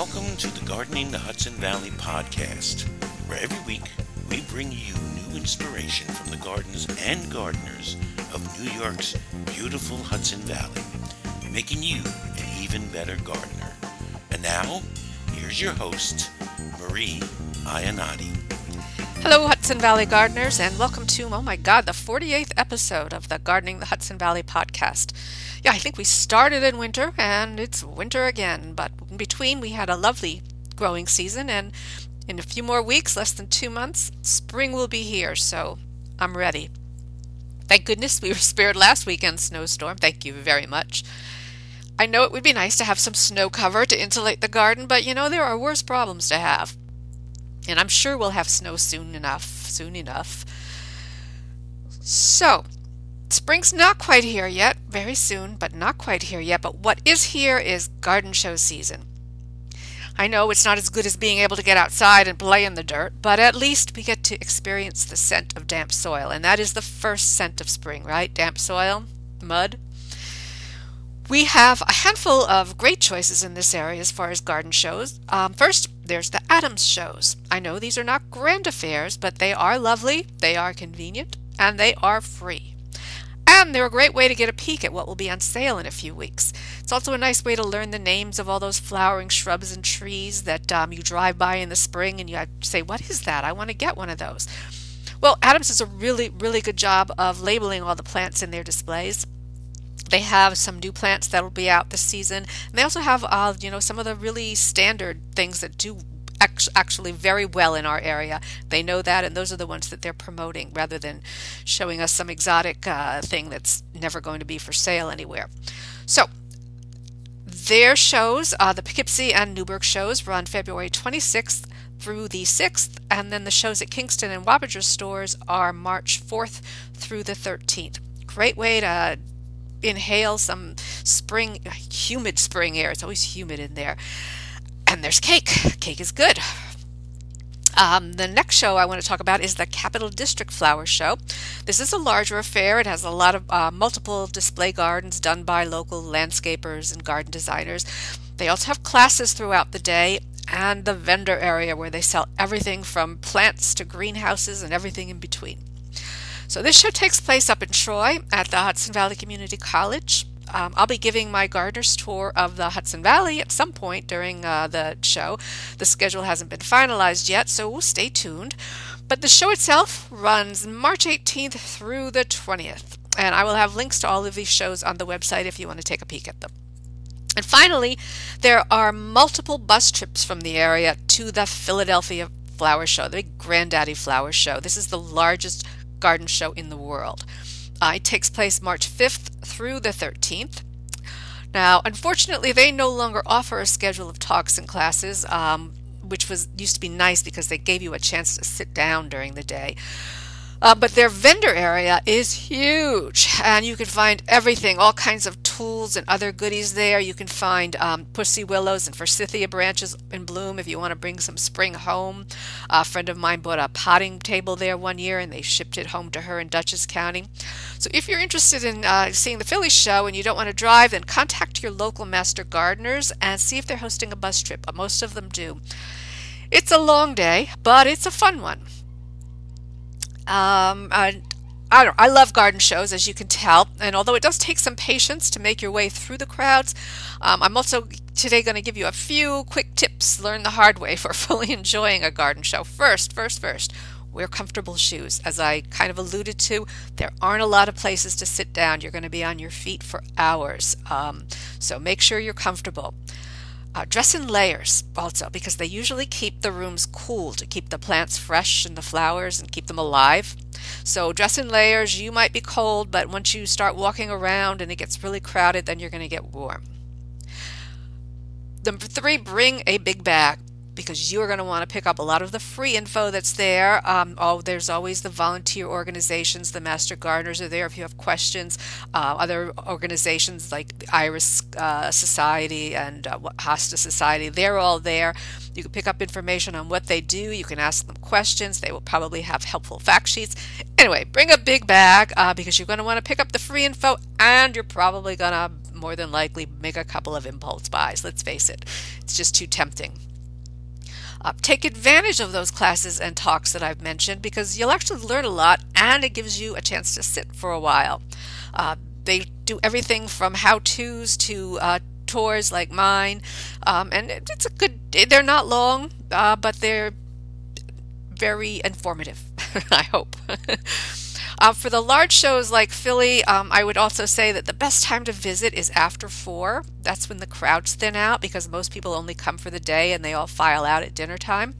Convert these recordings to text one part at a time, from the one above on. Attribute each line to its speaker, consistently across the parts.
Speaker 1: Welcome to the Gardening the Hudson Valley podcast, where every week we bring you new inspiration from the gardens and gardeners of New York's beautiful Hudson Valley, making you an even better gardener. And now, here's your host, Marie Iannotti.
Speaker 2: Hello, Hudson Valley gardeners, and welcome to, oh my God, the 48th episode of the Gardening the Hudson Valley podcast. Yeah, I think we started in winter and it's winter again, but in between we had a lovely growing season, and in a few more weeks, less than two months, spring will be here, so I'm ready. Thank goodness we were spared last weekend's snowstorm. Thank you very much. I know it would be nice to have some snow cover to insulate the garden, but you know, there are worse problems to have. And I'm sure we'll have snow soon enough, soon enough. So, spring's not quite here yet, very soon, but not quite here yet. But what is here is garden show season. I know it's not as good as being able to get outside and play in the dirt, but at least we get to experience the scent of damp soil. And that is the first scent of spring, right? Damp soil, mud. We have a handful of great choices in this area as far as garden shows. Um, first, there's the Adams shows. I know these are not grand affairs, but they are lovely, they are convenient, and they are free. And they're a great way to get a peek at what will be on sale in a few weeks. It's also a nice way to learn the names of all those flowering shrubs and trees that um, you drive by in the spring and you say, What is that? I want to get one of those. Well, Adams does a really, really good job of labeling all the plants in their displays. They have some new plants that'll be out this season. And they also have, uh, you know, some of the really standard things that do actually very well in our area. They know that, and those are the ones that they're promoting rather than showing us some exotic uh, thing that's never going to be for sale anywhere. So, their shows, uh, the Poughkeepsie and Newburgh shows, run February 26th through the 6th, and then the shows at Kingston and Wappinger stores are March 4th through the 13th. Great way to inhale some spring, humid spring air. It's always humid in there. And there's cake. Cake is good. Um, the next show I want to talk about is the Capital District Flower Show. This is a larger affair. It has a lot of uh, multiple display gardens done by local landscapers and garden designers. They also have classes throughout the day and the vendor area where they sell everything from plants to greenhouses and everything in between. So this show takes place up in Troy at the Hudson Valley Community College. Um, I'll be giving my gardener's tour of the Hudson Valley at some point during uh, the show. The schedule hasn't been finalized yet, so stay tuned. But the show itself runs March 18th through the 20th, and I will have links to all of these shows on the website if you want to take a peek at them. And finally, there are multiple bus trips from the area to the Philadelphia Flower Show, the Granddaddy Flower Show. This is the largest garden show in the world. Uh, it takes place March 5th through the 13th. Now, unfortunately, they no longer offer a schedule of talks and classes, um, which was used to be nice because they gave you a chance to sit down during the day. Uh, but their vendor area is huge, and you can find everything, all kinds of tools and other goodies there. You can find um, pussy willows and forsythia branches in bloom if you want to bring some spring home. A friend of mine bought a potting table there one year, and they shipped it home to her in Dutchess County. So if you're interested in uh, seeing the Philly show and you don't want to drive, then contact your local master gardeners and see if they're hosting a bus trip. But most of them do. It's a long day, but it's a fun one. Um, I, I don't. I love garden shows, as you can tell, and although it does take some patience to make your way through the crowds, um, I'm also today going to give you a few quick tips, learn the hard way for fully enjoying a garden show. First, first, first, wear comfortable shoes. As I kind of alluded to, there aren't a lot of places to sit down. You're going to be on your feet for hours, um, so make sure you're comfortable. Uh, dress in layers also because they usually keep the rooms cool to keep the plants fresh and the flowers and keep them alive. So dress in layers. You might be cold, but once you start walking around and it gets really crowded, then you're going to get warm. Number three, bring a big bag because you are going to want to pick up a lot of the free info that's there. Um, oh, there's always the volunteer organizations. The Master Gardeners are there if you have questions. Uh, other organizations like the Iris uh, Society and uh, Hosta Society, they're all there. You can pick up information on what they do. You can ask them questions. They will probably have helpful fact sheets. Anyway, bring a big bag uh, because you're going to want to pick up the free info and you're probably going to more than likely make a couple of impulse buys. Let's face it, it's just too tempting. Uh, take advantage of those classes and talks that I've mentioned because you'll actually learn a lot and it gives you a chance to sit for a while. Uh, they do everything from how to's to uh, tours like mine, um, and it's a good. They're not long, uh, but they're very informative. I hope. Uh, for the large shows like Philly, um, I would also say that the best time to visit is after four. That's when the crowds thin out because most people only come for the day and they all file out at dinner time.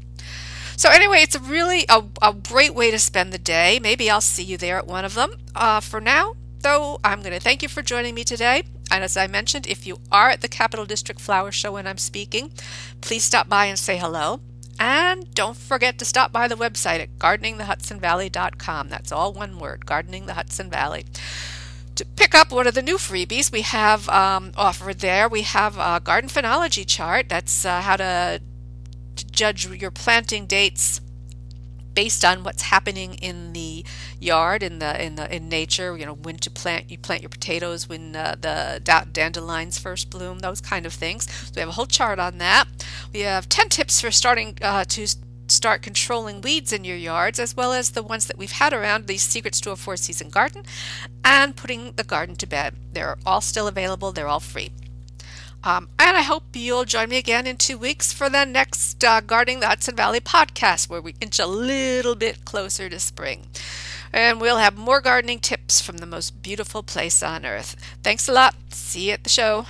Speaker 2: So anyway, it's a really a, a great way to spend the day. Maybe I'll see you there at one of them. Uh, for now, though, I'm going to thank you for joining me today. And as I mentioned, if you are at the Capital District Flower Show when I'm speaking, please stop by and say hello. And don't forget to stop by the website at gardeningthehudsonvalley.com. That's all one word, Gardening the Hudson Valley. To pick up one of the new freebies we have um, offered there, we have a garden phenology chart. That's uh, how to, to judge your planting dates based on what's happening in the yard in the in the in nature you know when to plant you plant your potatoes when uh, the dandelions first bloom those kind of things. So we have a whole chart on that. We have 10 tips for starting uh, to start controlling weeds in your yards as well as the ones that we've had around these secrets to a four season garden and putting the garden to bed. They're all still available. They're all free. Um, and I hope you'll join me again in two weeks for the next uh, Gardening the Hudson Valley podcast, where we inch a little bit closer to spring. And we'll have more gardening tips from the most beautiful place on earth. Thanks a lot. See you at the show.